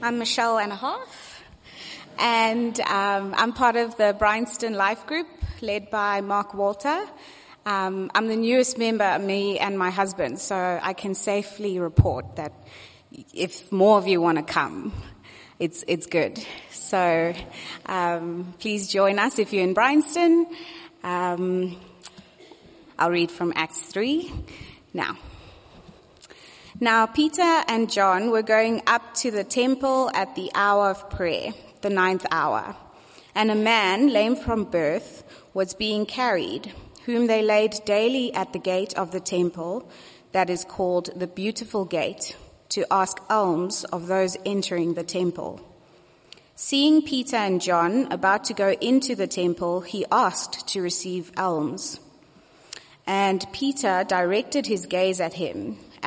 I'm Michelle and a half, and um, I'm part of the Bryanston Life Group led by Mark Walter. Um, I'm the newest member, me and my husband, so I can safely report that if more of you want to come, it's it's good. So um, please join us if you're in Bryanston. Um, I'll read from Acts three now. Now Peter and John were going up to the temple at the hour of prayer, the ninth hour, and a man lame from birth was being carried, whom they laid daily at the gate of the temple that is called the beautiful gate to ask alms of those entering the temple. Seeing Peter and John about to go into the temple, he asked to receive alms. And Peter directed his gaze at him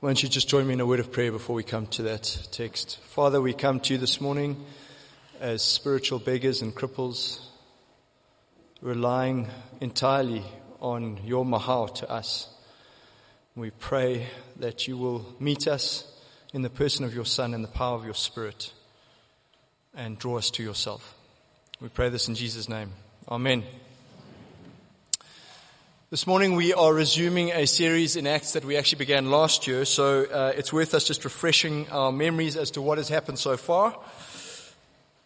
Why don't you just join me in a word of prayer before we come to that text? Father, we come to you this morning as spiritual beggars and cripples, relying entirely on your mahal to us. We pray that you will meet us in the person of your Son and the power of your Spirit and draw us to yourself. We pray this in Jesus' name. Amen. This morning we are resuming a series in Acts that we actually began last year, so uh, it's worth us just refreshing our memories as to what has happened so far.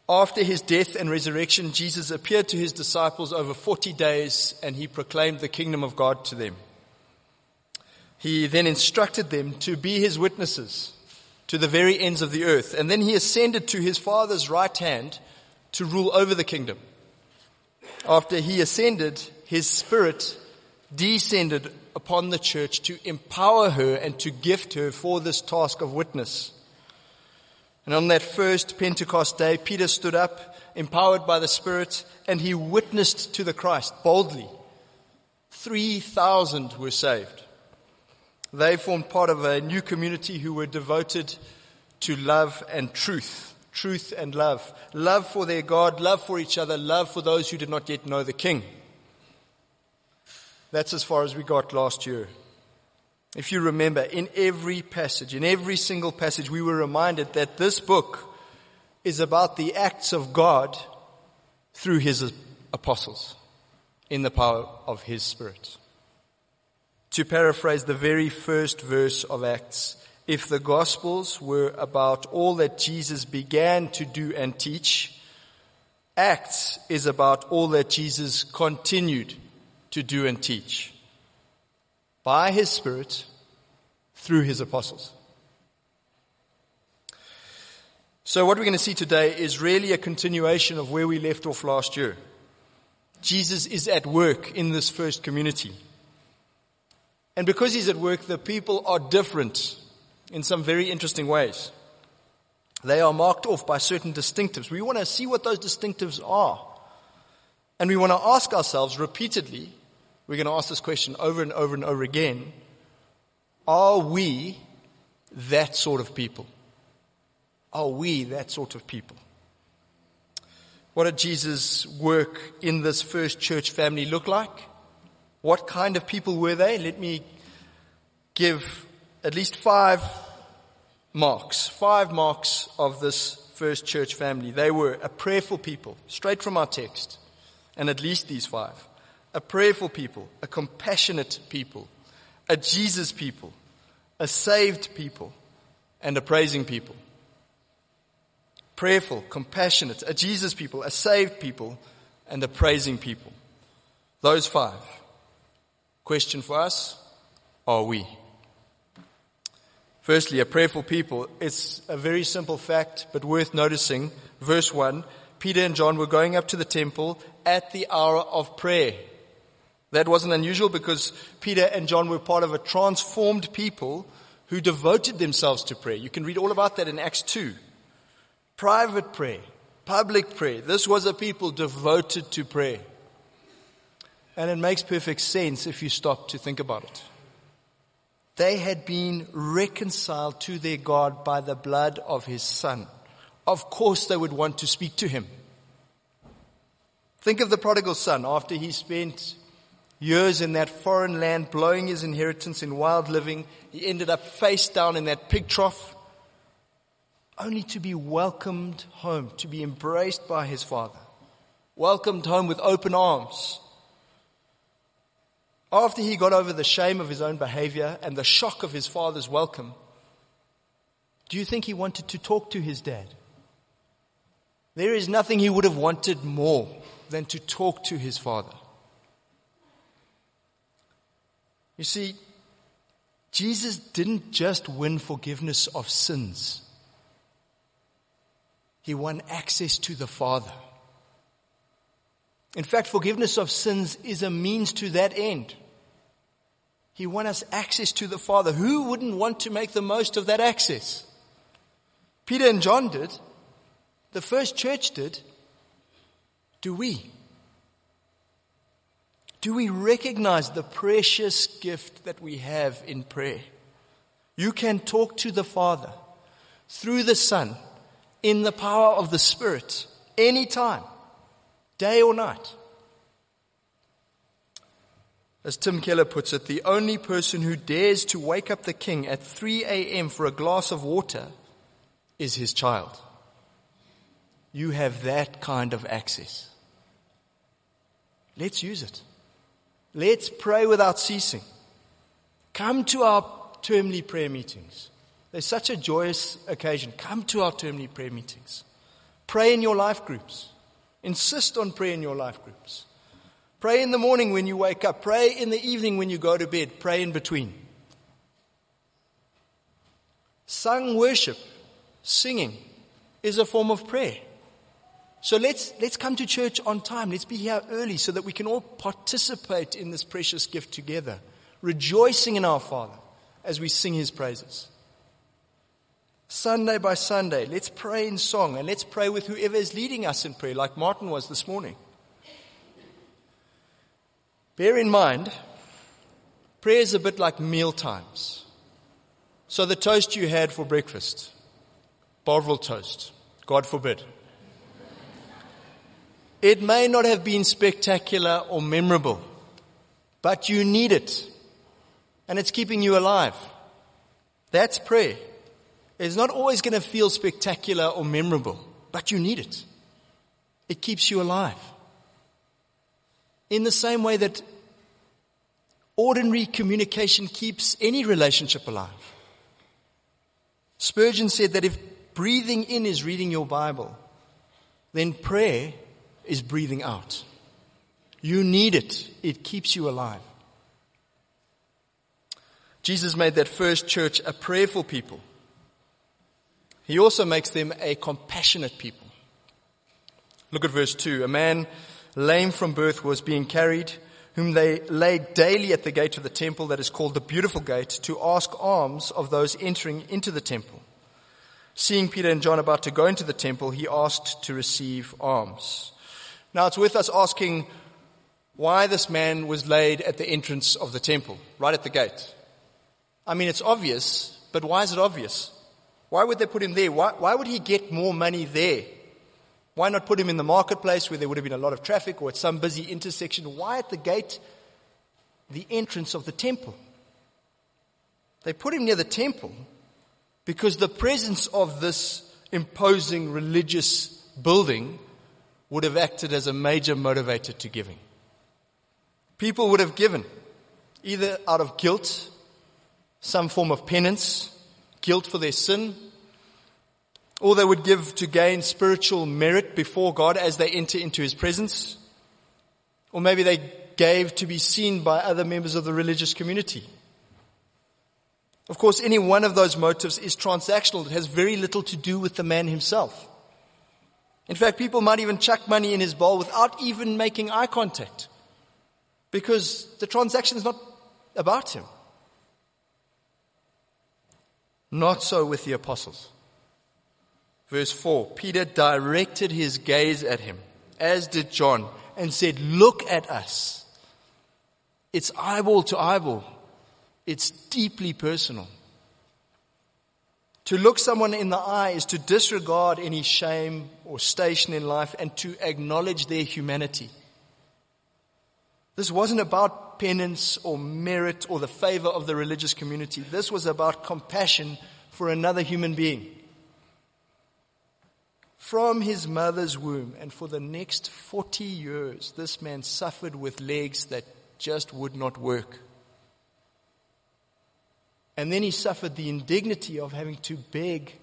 After his death and resurrection, Jesus appeared to his disciples over 40 days and he proclaimed the kingdom of God to them. He then instructed them to be his witnesses to the very ends of the earth, and then he ascended to his Father's right hand to rule over the kingdom. After he ascended, his spirit descended upon the church to empower her and to gift her for this task of witness. And on that first Pentecost day, Peter stood up, empowered by the Spirit, and he witnessed to the Christ boldly. 3,000 were saved. They formed part of a new community who were devoted to love and truth. Truth and love. Love for their God, love for each other, love for those who did not yet know the King. That's as far as we got last year. If you remember, in every passage, in every single passage, we were reminded that this book is about the acts of God through his apostles in the power of his spirit. To paraphrase the very first verse of Acts, if the gospels were about all that Jesus began to do and teach, Acts is about all that Jesus continued to do and teach by his Spirit through his apostles. So what we're going to see today is really a continuation of where we left off last year. Jesus is at work in this first community. And because he's at work, the people are different in some very interesting ways. They are marked off by certain distinctives. We want to see what those distinctives are. And we want to ask ourselves repeatedly, we're going to ask this question over and over and over again. Are we that sort of people? Are we that sort of people? What did Jesus' work in this first church family look like? What kind of people were they? Let me give at least five marks, five marks of this first church family. They were a prayerful people, straight from our text, and at least these five a prayerful people, a compassionate people, a Jesus people, a saved people, and a praising people. Prayerful, compassionate, a Jesus people, a saved people, and a praising people. Those five. Question for us, are we? Firstly, a prayerful people. It's a very simple fact, but worth noticing. Verse 1, Peter and John were going up to the temple at the hour of prayer. That wasn't unusual because Peter and John were part of a transformed people who devoted themselves to prayer. You can read all about that in Acts 2. Private prayer, public prayer. This was a people devoted to prayer. And it makes perfect sense if you stop to think about it. They had been reconciled to their God by the blood of his son. Of course they would want to speak to him. Think of the prodigal son after he spent years in that foreign land, blowing his inheritance in wild living. He ended up face down in that pig trough, only to be welcomed home, to be embraced by his father, welcomed home with open arms. After he got over the shame of his own behavior and the shock of his father's welcome, do you think he wanted to talk to his dad? There is nothing he would have wanted more than to talk to his father. You see, Jesus didn't just win forgiveness of sins. He won access to the Father. In fact, forgiveness of sins is a means to that end. He won us access to the Father. Who wouldn't want to make the most of that access? Peter and John did. The first church did. Do we? Do we recognize the precious gift that we have in prayer? You can talk to the Father through the Son in the power of the Spirit anytime, day or night. As Tim Keller puts it, the only person who dares to wake up the king at 3 a.m. for a glass of water is his child. You have that kind of access. Let's use it. Let's pray without ceasing. Come to our termly prayer meetings. There's such a joyous occasion. Come to our termly prayer meetings. Pray in your life groups. Insist on prayer in your life groups. Pray in the morning when you wake up. Pray in the evening when you go to bed. Pray in between. Sung worship, singing, is a form of prayer. So let's, let's come to church on time. Let's be here early so that we can all participate in this precious gift together, rejoicing in our Father as we sing His praises. Sunday by Sunday, let's pray in song and let's pray with whoever is leading us in prayer, like Martin was this morning. Bear in mind, prayer is a bit like meal times. So the toast you had for breakfast, Bovril toast, God forbid. It may not have been spectacular or memorable, but you need it. And it's keeping you alive. That's prayer. It's not always going to feel spectacular or memorable, but you need it. It keeps you alive. In the same way that ordinary communication keeps any relationship alive. Spurgeon said that if breathing in is reading your Bible, then prayer is breathing out. You need it. It keeps you alive. Jesus made that first church a prayerful people. He also makes them a compassionate people. Look at verse 2. A man lame from birth was being carried, whom they laid daily at the gate of the temple that is called the beautiful gate to ask alms of those entering into the temple. Seeing Peter and John about to go into the temple, he asked to receive alms. Now it's worth us asking why this man was laid at the entrance of the temple, right at the gate. I mean, it's obvious, but why is it obvious? Why would they put him there? Why, why would he get more money there? Why not put him in the marketplace where there would have been a lot of traffic or at some busy intersection? Why at the gate, the entrance of the temple? They put him near the temple because the presence of this imposing religious building would have acted as a major motivator to giving. People would have given either out of guilt, some form of penance, guilt for their sin, or they would give to gain spiritual merit before God as they enter into His presence. Or maybe they gave to be seen by other members of the religious community. Of course, any one of those motives is transactional. It has very little to do with the man himself. In fact, people might even chuck money in his bowl without even making eye contact because the transaction is not about him. Not so with the apostles. Verse 4 Peter directed his gaze at him, as did John, and said, Look at us. It's eyeball to eyeball, it's deeply personal. To look someone in the eye is to disregard any shame or station in life and to acknowledge their humanity. This wasn't about penance or merit or the favor of the religious community. This was about compassion for another human being. From his mother's womb and for the next 40 years, this man suffered with legs that just would not work. And then he suffered the indignity of having to beg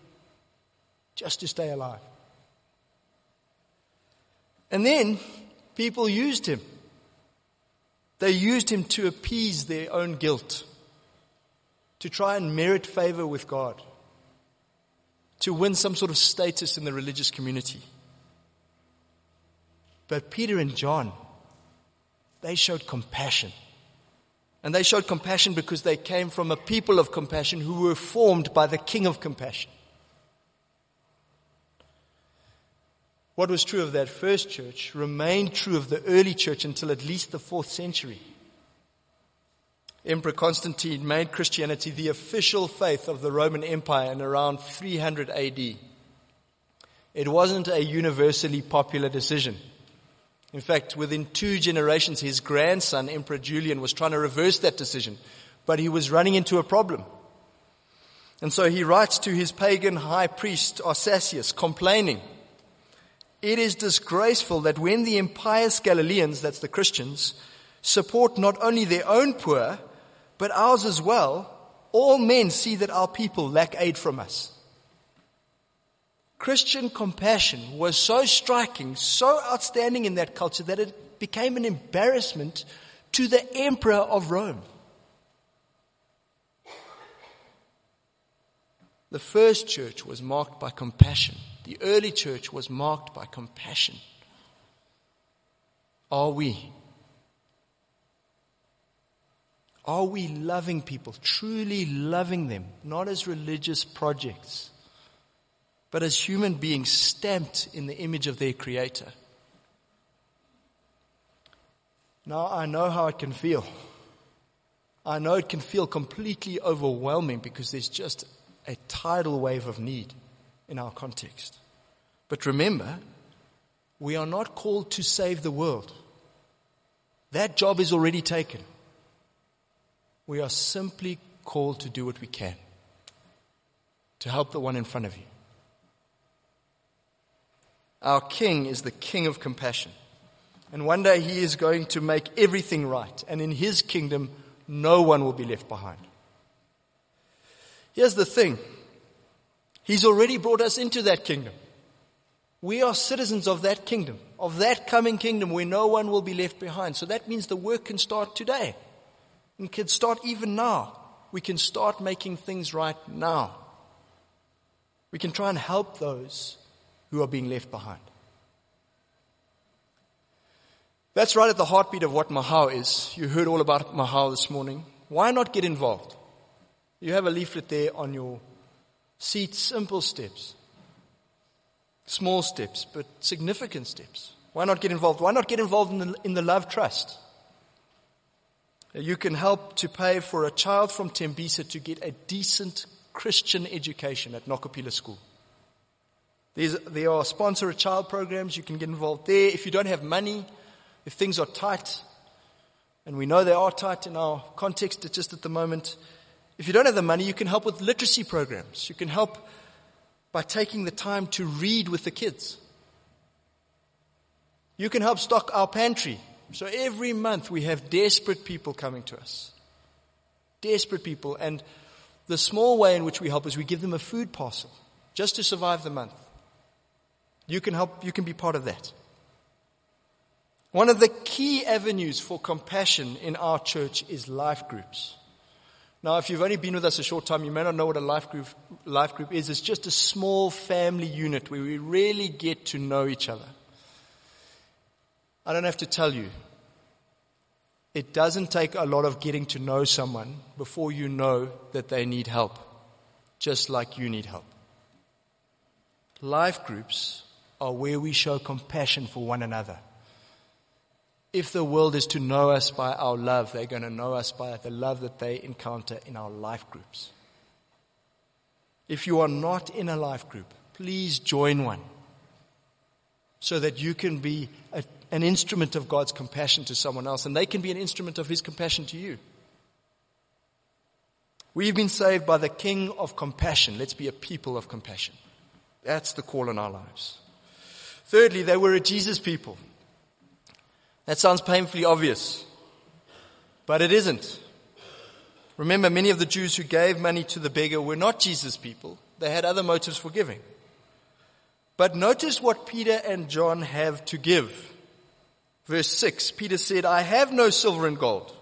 just to stay alive. And then people used him. They used him to appease their own guilt, to try and merit favor with God, to win some sort of status in the religious community. But Peter and John, they showed compassion. And they showed compassion because they came from a people of compassion who were formed by the King of compassion. What was true of that first church remained true of the early church until at least the fourth century. Emperor Constantine made Christianity the official faith of the Roman Empire in around 300 AD. It wasn't a universally popular decision. In fact, within two generations, his grandson, Emperor Julian, was trying to reverse that decision, but he was running into a problem. And so he writes to his pagan high priest, Arsacius, complaining it is disgraceful that when the impious Galileans, that's the Christians, support not only their own poor, but ours as well, all men see that our people lack aid from us. Christian compassion was so striking, so outstanding in that culture that it became an embarrassment to the emperor of Rome. The first church was marked by compassion. The early church was marked by compassion. Are we? Are we loving people, truly loving them, not as religious projects, but as human beings stamped in the image of their Creator? Now, I know how it can feel. I know it can feel completely overwhelming because there's just a tidal wave of need in our context. But remember, we are not called to save the world. That job is already taken. We are simply called to do what we can to help the one in front of you. Our King is the King of compassion. And one day he is going to make everything right. And in his kingdom, no one will be left behind. Here's the thing. He's already brought us into that kingdom. We are citizens of that kingdom, of that coming kingdom where no one will be left behind. So that means the work can start today. It can start even now. We can start making things right now. We can try and help those who are being left behind. That's right at the heartbeat of what Mahao is. You heard all about Mahao this morning. Why not get involved? You have a leaflet there on your seat, simple steps. Small steps, but significant steps. Why not get involved? Why not get involved in the, in the Love Trust? You can help to pay for a child from Tembisa to get a decent Christian education at Nokuphila School. There's, there are sponsor a child programs. You can get involved there. If you don't have money, if things are tight, and we know they are tight in our context just at the moment, if you don't have the money, you can help with literacy programs. You can help by taking the time to read with the kids. You can help stock our pantry. So every month we have desperate people coming to us. Desperate people. And the small way in which we help is we give them a food parcel just to survive the month. You can help, you can be part of that. One of the key avenues for compassion in our church is life groups. Now, if you've only been with us a short time, you may not know what a life group, life group is. It's just a small family unit where we really get to know each other. I don't have to tell you, it doesn't take a lot of getting to know someone before you know that they need help, just like you need help. Life groups are where we show compassion for one another. If the world is to know us by our love, they're going to know us by the love that they encounter in our life groups. If you are not in a life group, please join one so that you can be a an instrument of God's compassion to someone else, and they can be an instrument of His compassion to you. We've been saved by the King of compassion. Let's be a people of compassion. That's the call in our lives. Thirdly, they were a Jesus people. That sounds painfully obvious, but it isn't. Remember, many of the Jews who gave money to the beggar were not Jesus people. They had other motives for giving. But notice what Peter and John have to give. Verse 6, Peter said, I have no silver and gold.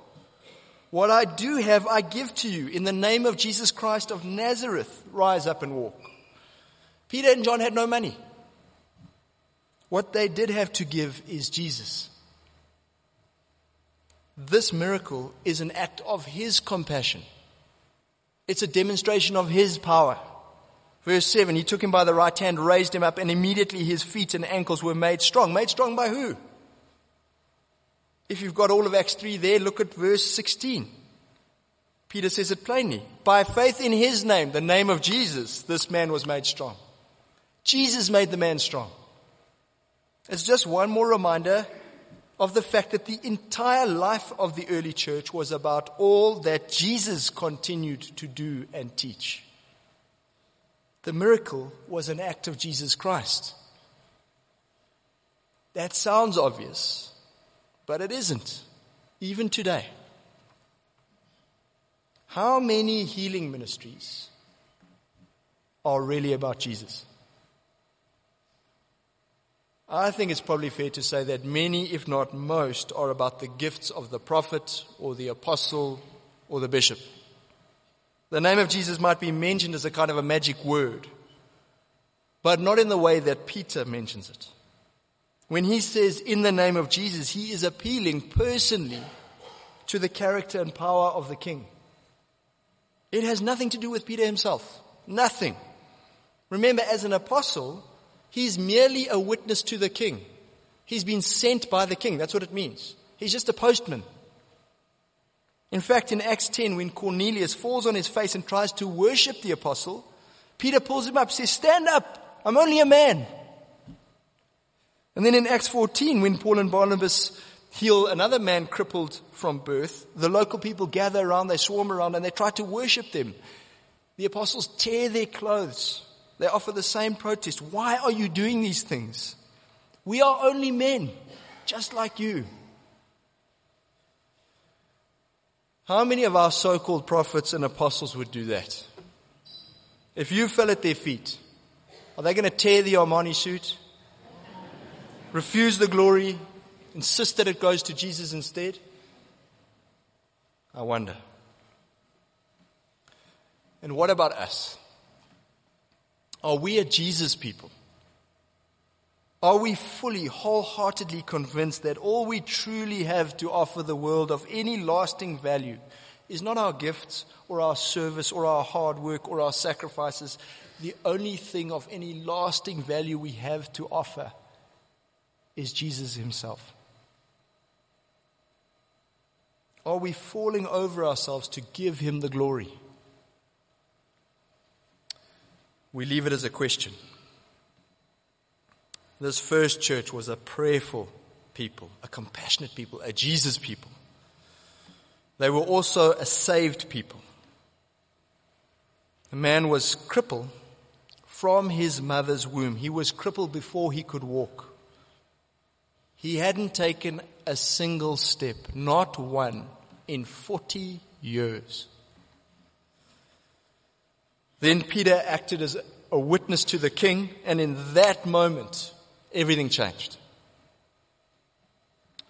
What I do have, I give to you. In the name of Jesus Christ of Nazareth, rise up and walk. Peter and John had no money. What they did have to give is Jesus. This miracle is an act of His compassion. It's a demonstration of His power. Verse 7, He took him by the right hand, raised him up, and immediately his feet and ankles were made strong. Made strong by who? If you've got all of Acts 3 there, look at verse 16. Peter says it plainly. By faith in his name, the name of Jesus, this man was made strong. Jesus made the man strong. It's just one more reminder of the fact that the entire life of the early church was about all that Jesus continued to do and teach. The miracle was an act of Jesus Christ. That sounds obvious. But it isn't, even today. How many healing ministries are really about Jesus? I think it's probably fair to say that many, if not most, are about the gifts of the prophet or the apostle or the bishop. The name of Jesus might be mentioned as a kind of a magic word, but not in the way that Peter mentions it. When he says in the name of Jesus, he is appealing personally to the character and power of the king. It has nothing to do with Peter himself. Nothing. Remember, as an apostle, he's merely a witness to the king. He's been sent by the king. That's what it means. He's just a postman. In fact, in Acts 10, when Cornelius falls on his face and tries to worship the apostle, Peter pulls him up, says, stand up. I'm only a man. And then in Acts 14, when Paul and Barnabas heal another man crippled from birth, the local people gather around, they swarm around, and they try to worship them. The apostles tear their clothes. They offer the same protest. Why are you doing these things? We are only men, just like you. How many of our so-called prophets and apostles would do that? If you fell at their feet, are they going to tear the Armani suit? refuse the glory, insist that it goes to Jesus instead? I wonder. And what about us? Are we a Jesus people? Are we fully, wholeheartedly convinced that all we truly have to offer the world of any lasting value is not our gifts or our service or our hard work or our sacrifices? The only thing of any lasting value we have to offer is Jesus himself? Are we falling over ourselves to give him the glory? We leave it as a question. This first church was a prayerful people, a compassionate people, a Jesus people. They were also a saved people. The man was crippled from his mother's womb. He was crippled before he could walk. He hadn't taken a single step, not one, in 40 years. Then Peter acted as a witness to the king, and in that moment, everything changed.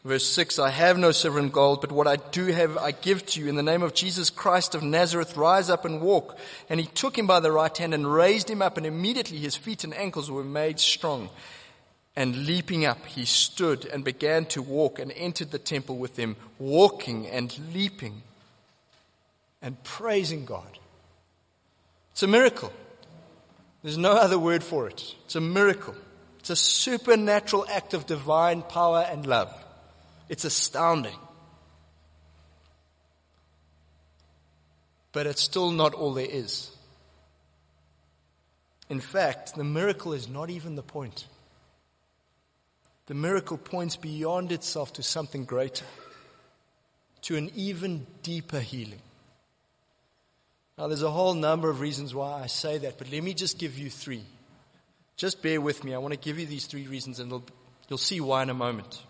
Verse 6, I have no silver and gold, but what I do have I give to you. In the name of Jesus Christ of Nazareth, rise up and walk. And he took him by the right hand and raised him up, and immediately his feet and ankles were made strong. And leaping up, he stood and began to walk and entered the temple with them, walking and leaping and praising God. It's a miracle. There's no other word for it. It's a miracle. It's a supernatural act of divine power and love. It's astounding. But it's still not all there is. In fact, the miracle is not even the point. The miracle points beyond itself to something greater, to an even deeper healing. Now, there's a whole number of reasons why I say that, but let me just give you three. Just bear with me. I want to give you these three reasons, and you'll see why in a moment.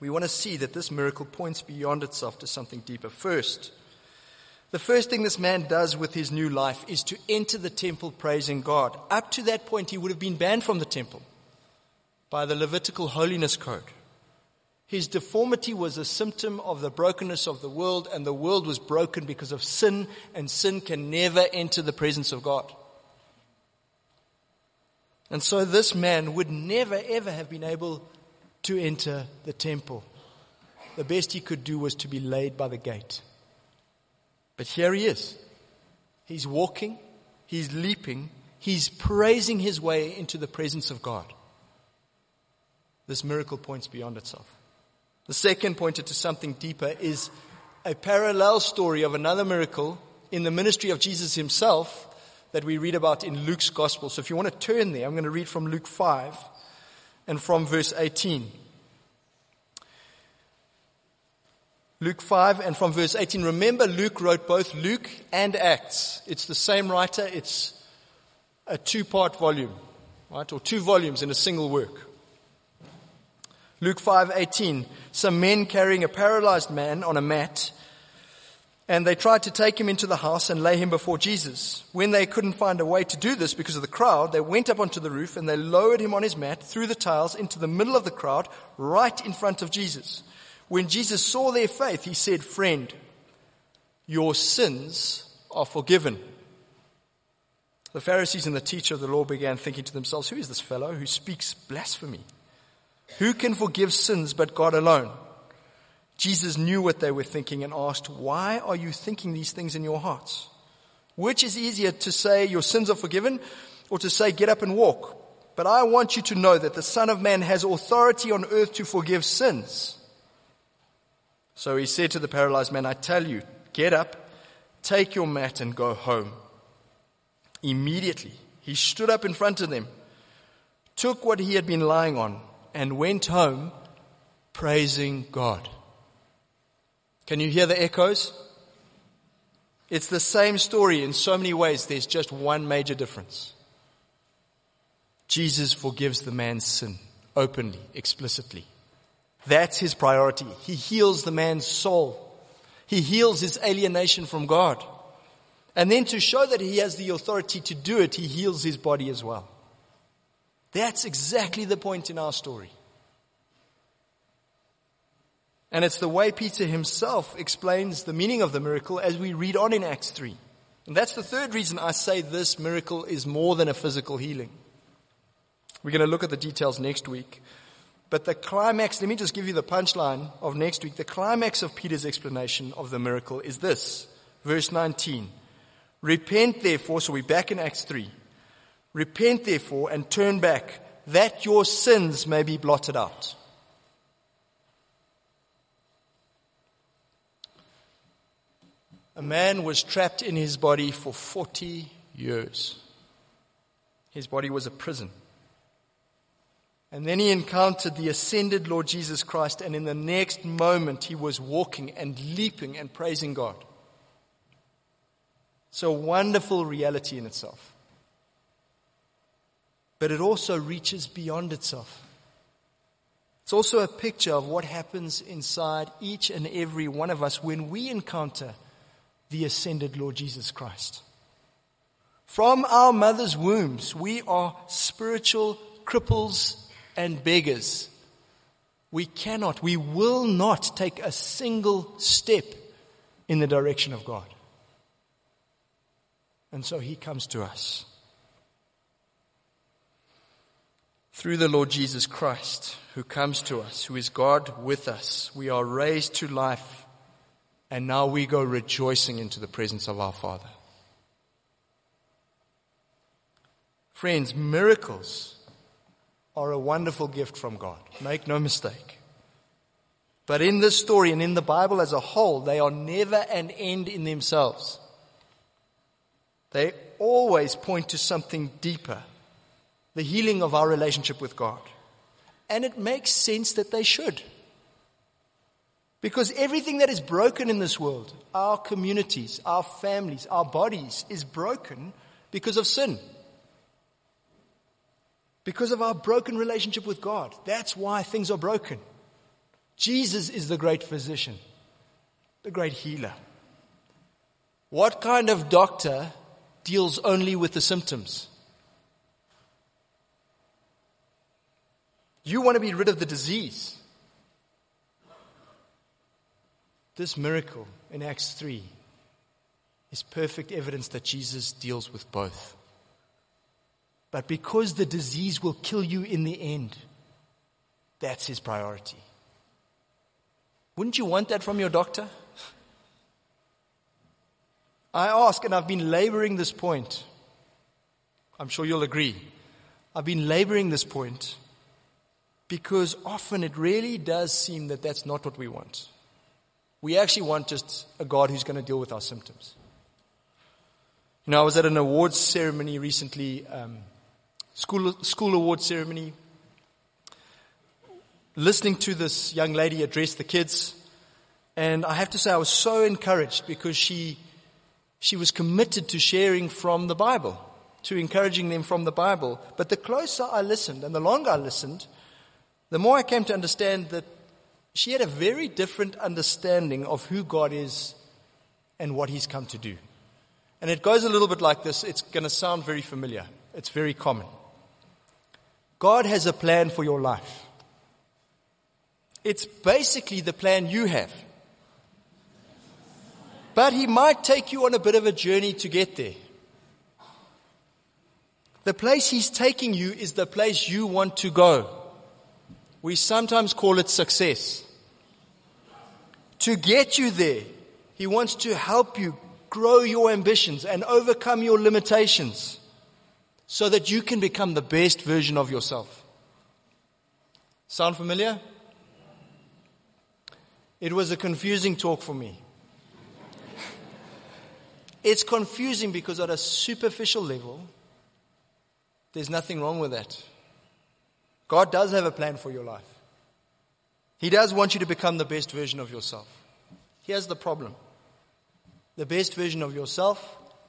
We want to see that this miracle points beyond itself to something deeper. First, the first thing this man does with his new life is to enter the temple praising God. Up to that point, he would have been banned from the temple by the Levitical holiness code. His deformity was a symptom of the brokenness of the world, and the world was broken because of sin, and sin can never enter the presence of God. And so this man would never ever have been able to enter the temple. The best he could do was to be laid by the gate. But here he is. He's walking, he's leaping, he's praising his way into the presence of God. This miracle points beyond itself. The second pointed to something deeper is a parallel story of another miracle in the ministry of Jesus himself that we read about in Luke's gospel. So if you want to turn there, I'm going to read from Luke 5 and from verse 18. Luke 5 and from verse 18. Remember, Luke wrote both Luke and Acts. It's the same writer. It's a two part volume, right? Or two volumes in a single work. Luke 5:18 Some men carrying a paralyzed man on a mat and they tried to take him into the house and lay him before Jesus. When they couldn't find a way to do this because of the crowd, they went up onto the roof and they lowered him on his mat through the tiles into the middle of the crowd, right in front of Jesus. When Jesus saw their faith, he said, Friend, your sins are forgiven. The Pharisees and the teacher of the law began thinking to themselves, Who is this fellow who speaks blasphemy? Who can forgive sins but God alone? Jesus knew what they were thinking and asked, Why are you thinking these things in your hearts? Which is easier to say, Your sins are forgiven, or to say, Get up and walk? But I want you to know that the Son of Man has authority on earth to forgive sins. So he said to the paralyzed man, I tell you, get up, take your mat, and go home. Immediately, he stood up in front of them, took what he had been lying on, and went home praising God. Can you hear the echoes? It's the same story in so many ways. There's just one major difference. Jesus forgives the man's sin openly, explicitly. That's his priority. He heals the man's soul. He heals his alienation from God. And then to show that he has the authority to do it, he heals his body as well. That's exactly the point in our story. And it's the way Peter himself explains the meaning of the miracle as we read on in Acts 3. And that's the third reason I say this miracle is more than a physical healing. We're going to look at the details next week. But the climax, let me just give you the punchline of next week. The climax of Peter's explanation of the miracle is this. Verse 19. Repent therefore, so we're back in Acts 3. Repent therefore and turn back that your sins may be blotted out. A man was trapped in his body for 40 years. His body was a prison. And then he encountered the ascended Lord Jesus Christ, and in the next moment he was walking and leaping and praising God. It's a wonderful reality in itself. But it also reaches beyond itself. It's also a picture of what happens inside each and every one of us when we encounter the ascended Lord Jesus Christ. From our mother's wombs, we are spiritual cripples and beggars. we cannot, we will not take a single step in the direction of God. And so he comes to us. Through the Lord Jesus Christ, who comes to us, who is God with us, we are raised to life, and now we go rejoicing into the presence of our Father. Friends, miracles are a wonderful gift from God. Make no mistake. But in this story and in the Bible as a whole, they are never an end in themselves. They always point to something deeper the healing of our relationship with God. And it makes sense that they should. Because everything that is broken in this world, our communities, our families, our bodies, is broken because of sin. Because of our broken relationship with God. That's why things are broken. Jesus is the great physician, the great healer. What kind of doctor deals only with the symptoms? You want to be rid of the disease. This miracle in Acts 3 is perfect evidence that Jesus deals with both. But because the disease will kill you in the end, that's his priority. Wouldn't you want that from your doctor? I ask, and I've been laboring this point. I'm sure you'll agree. I've been laboring this point because often it really does seem that that's not what we want. We actually want just a God who's going to deal with our symptoms. You know, I was at an awards ceremony recently, um, school, school award ceremony, listening to this young lady address the kids. And I have to say I was so encouraged because she, she was committed to sharing from the Bible, to encouraging them from the Bible. But the closer I listened and the longer I listened, the more I came to understand that she had a very different understanding of who God is and what He's come to do. And it goes a little bit like this. It's going to sound very familiar. It's very common. God has a plan for your life. It's basically the plan you have. But He might take you on a bit of a journey to get there. The place He's taking you is the place you want to go. We sometimes call it success. To get you there, He wants to help you grow your ambitions and overcome your limitations so that you can become the best version of yourself. Sound familiar? It was a confusing talk for me. It's confusing because at a superficial level, there's nothing wrong with that. God does have a plan for your life. He does want you to become the best version of yourself. Here's the problem. The best version of yourself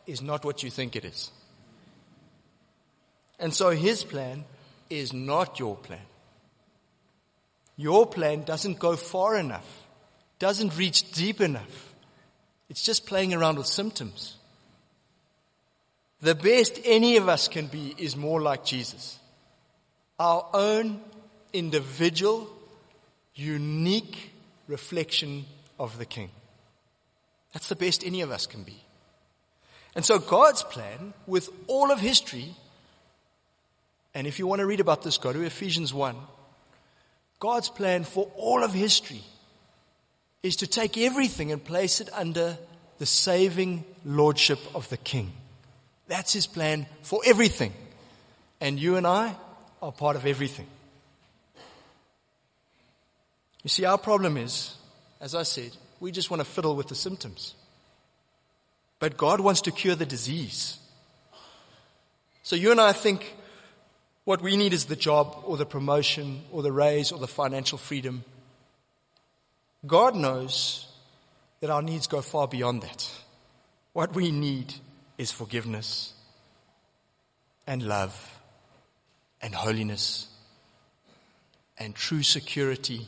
is not what you think it is. And so his plan is not your plan. Your plan doesn't go far enough, doesn't reach deep enough. It's just playing around with symptoms. The best any of us can be is more like Jesus our own individual, unique reflection of the King. That's the best any of us can be. And so God's plan with all of history, and if you want to read about this, go to Ephesians 1. God's plan for all of history is to take everything and place it under the saving lordship of the King. That's his plan for everything. And you and I, are part of everything. You see, our problem is, as I said, we just want to fiddle with the symptoms. But God wants to cure the disease. So you and I think what we need is the job or the promotion or the raise or the financial freedom. God knows that our needs go far beyond that. What we need is forgiveness and love and holiness and true security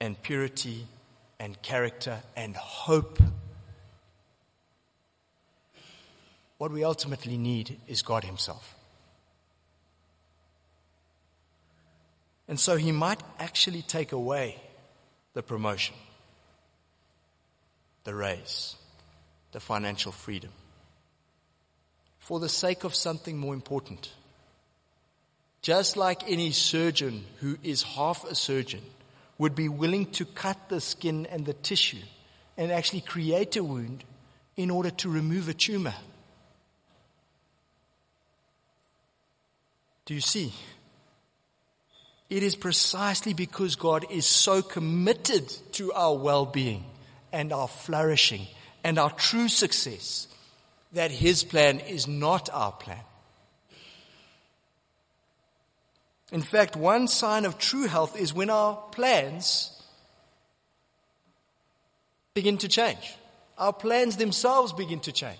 and purity and character and hope. What we ultimately need is God Himself. And so he might actually take away the promotion, the raise, the financial freedom for the sake of something more important. Just like any surgeon who is half a surgeon would be willing to cut the skin and the tissue and actually create a wound in order to remove a tumor. Do you see? It is precisely because God is so committed to our well-being and our flourishing and our true success that His plan is not our plan. In fact, one sign of true health is when our plans begin to change. Our plans themselves begin to change.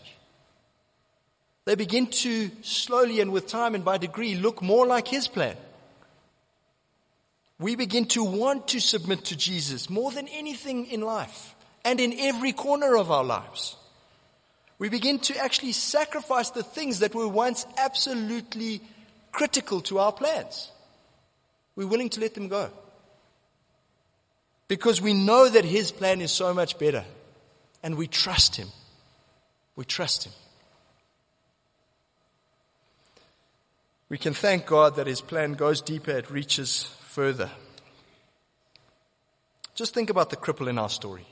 They begin to slowly and with time and by degree look more like His plan. We begin to want to submit to Jesus more than anything in life and in every corner of our lives. We begin to actually sacrifice the things that were once absolutely critical to our plans. We're willing to let them go. Because we know that His plan is so much better. And we trust Him. We trust Him. We can thank God that His plan goes deeper, it reaches further. Just think about the cripple in our story.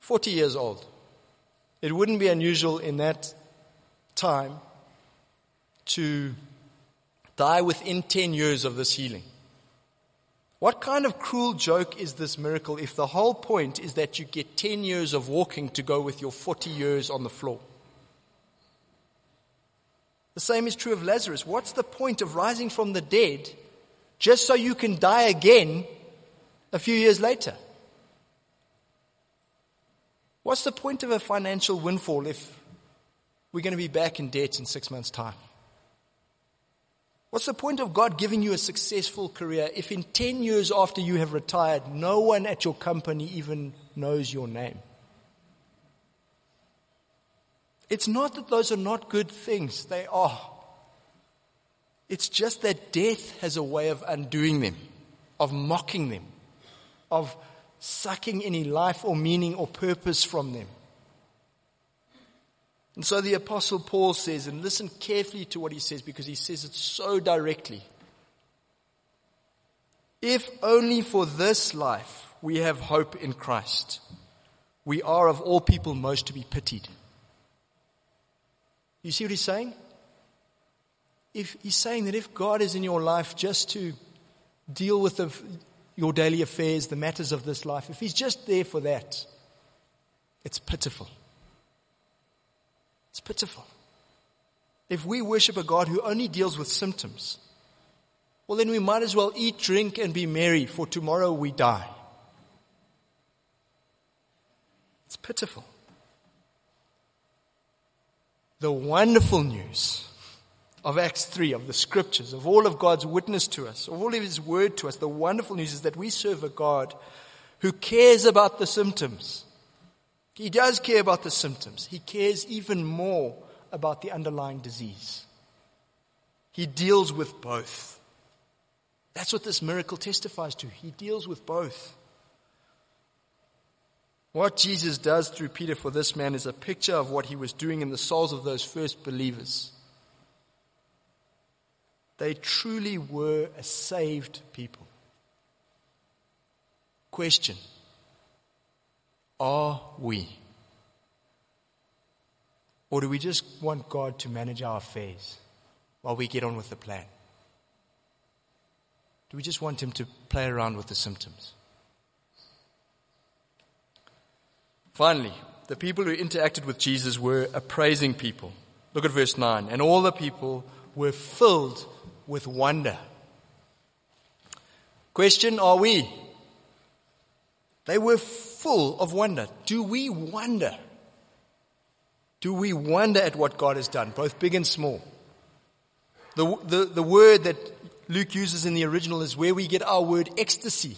40 years old. It wouldn't be unusual in that time to die within 10 years of this healing. What kind of cruel joke is this miracle if the whole point is that you get 10 years of walking to go with your 40 years on the floor? The same is true of Lazarus. What's the point of rising from the dead just so you can die again a few years later? What's the point of a financial windfall if we're going to be back in debt in six months' time? What's the point of God giving you a successful career if in 10 years after you have retired, no one at your company even knows your name? It's not that those are not good things. They are. It's just that death has a way of undoing them, of mocking them, of sucking any life or meaning or purpose from them. And so the apostle Paul says, and listen carefully to what he says because he says it so directly. If only for this life we have hope in Christ, we are of all people most to be pitied. You see what he's saying? If he's saying that if God is in your life just to deal with the, your daily affairs, the matters of this life, if he's just there for that, it's pitiful. It's pitiful. If we worship a God who only deals with symptoms, well, then we might as well eat, drink, and be merry, for tomorrow we die. It's pitiful. The wonderful news of Acts 3, of the scriptures, of all of God's witness to us, of all of His word to us, the wonderful news is that we serve a God who cares about the symptoms. He does care about the symptoms. He cares even more about the underlying disease. He deals with both. That's what this miracle testifies to. He deals with both. What Jesus does through Peter for this man is a picture of what he was doing in the souls of those first believers. They truly were a saved people. Question are we? Or do we just want God to manage our affairs while we get on with the plan? Do we just want Him to play around with the symptoms? Finally, the people who interacted with Jesus were a praising people. Look at verse 9. And all the people were filled with wonder. Question, are we? They were full of wonder. Do we wonder? Do we wonder at what God has done, both big and small? The, the, the word that Luke uses in the original is where we get our word ecstasy.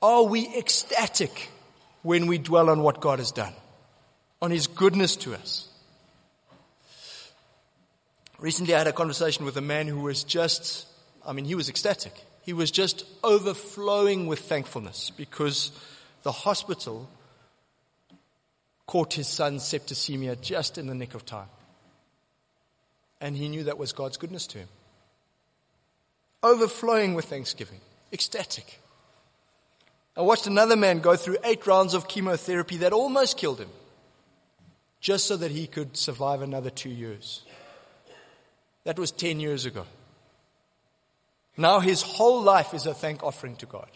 Are we ecstatic when we dwell on what God has done? On His goodness to us? Recently I had a conversation with a man who was just, I mean, he was ecstatic. He was just overflowing with thankfulness because the hospital caught his son's septicemia just in the nick of time. And he knew that was God's goodness to him. Overflowing with thanksgiving, ecstatic. I watched another man go through eight rounds of chemotherapy that almost killed him, just so that he could survive another two years. That was 10 years ago. Now his whole life is a thank offering to God.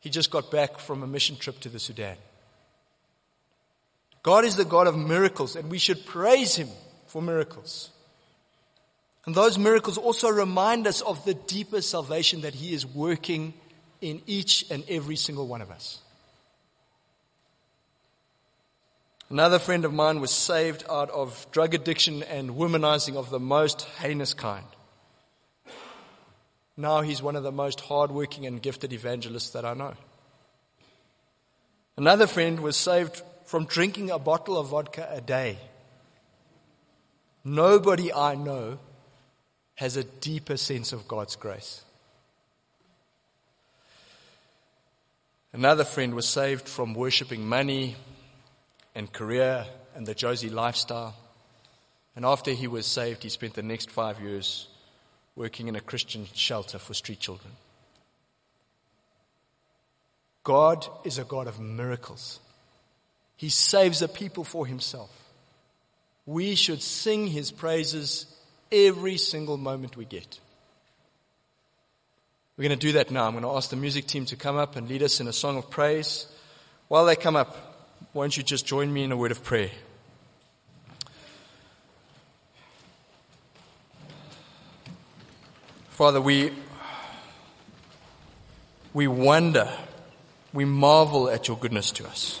He just got back from a mission trip to the Sudan. God is the God of miracles, and we should praise Him for miracles. And those miracles also remind us of the deeper salvation that He is working in each and every single one of us. Another friend of mine was saved out of drug addiction and womanizing of the most heinous kind. Now he's one of the most hardworking and gifted evangelists that I know. Another friend was saved from drinking a bottle of vodka a day. Nobody I know has a deeper sense of God's grace. Another friend was saved from worshipping money and career and the Jozi lifestyle. And after he was saved, he spent the next five years working in a Christian shelter for street children. God is a God of miracles. He saves a people for himself. We should sing his praises every single moment we get. We're going to do that now. I'm going to ask the music team to come up and lead us in a song of praise. While they come up, won't you just join me in a word of prayer? Father, we, we wonder, we marvel at your goodness to us.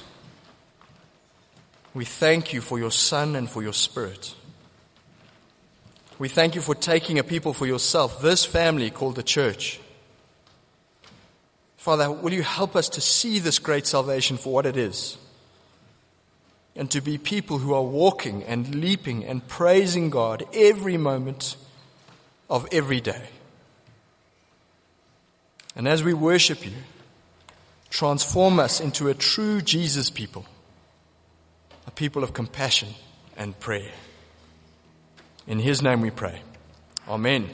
We thank you for your Son and for your Spirit. We thank you for taking a people for yourself, this family called the church. Father, will you help us to see this great salvation for what it is? And to be people who are walking and leaping and praising God every moment of every day. And as we worship you, transform us into a true Jesus people, a people of compassion and prayer. In his name we pray. Amen.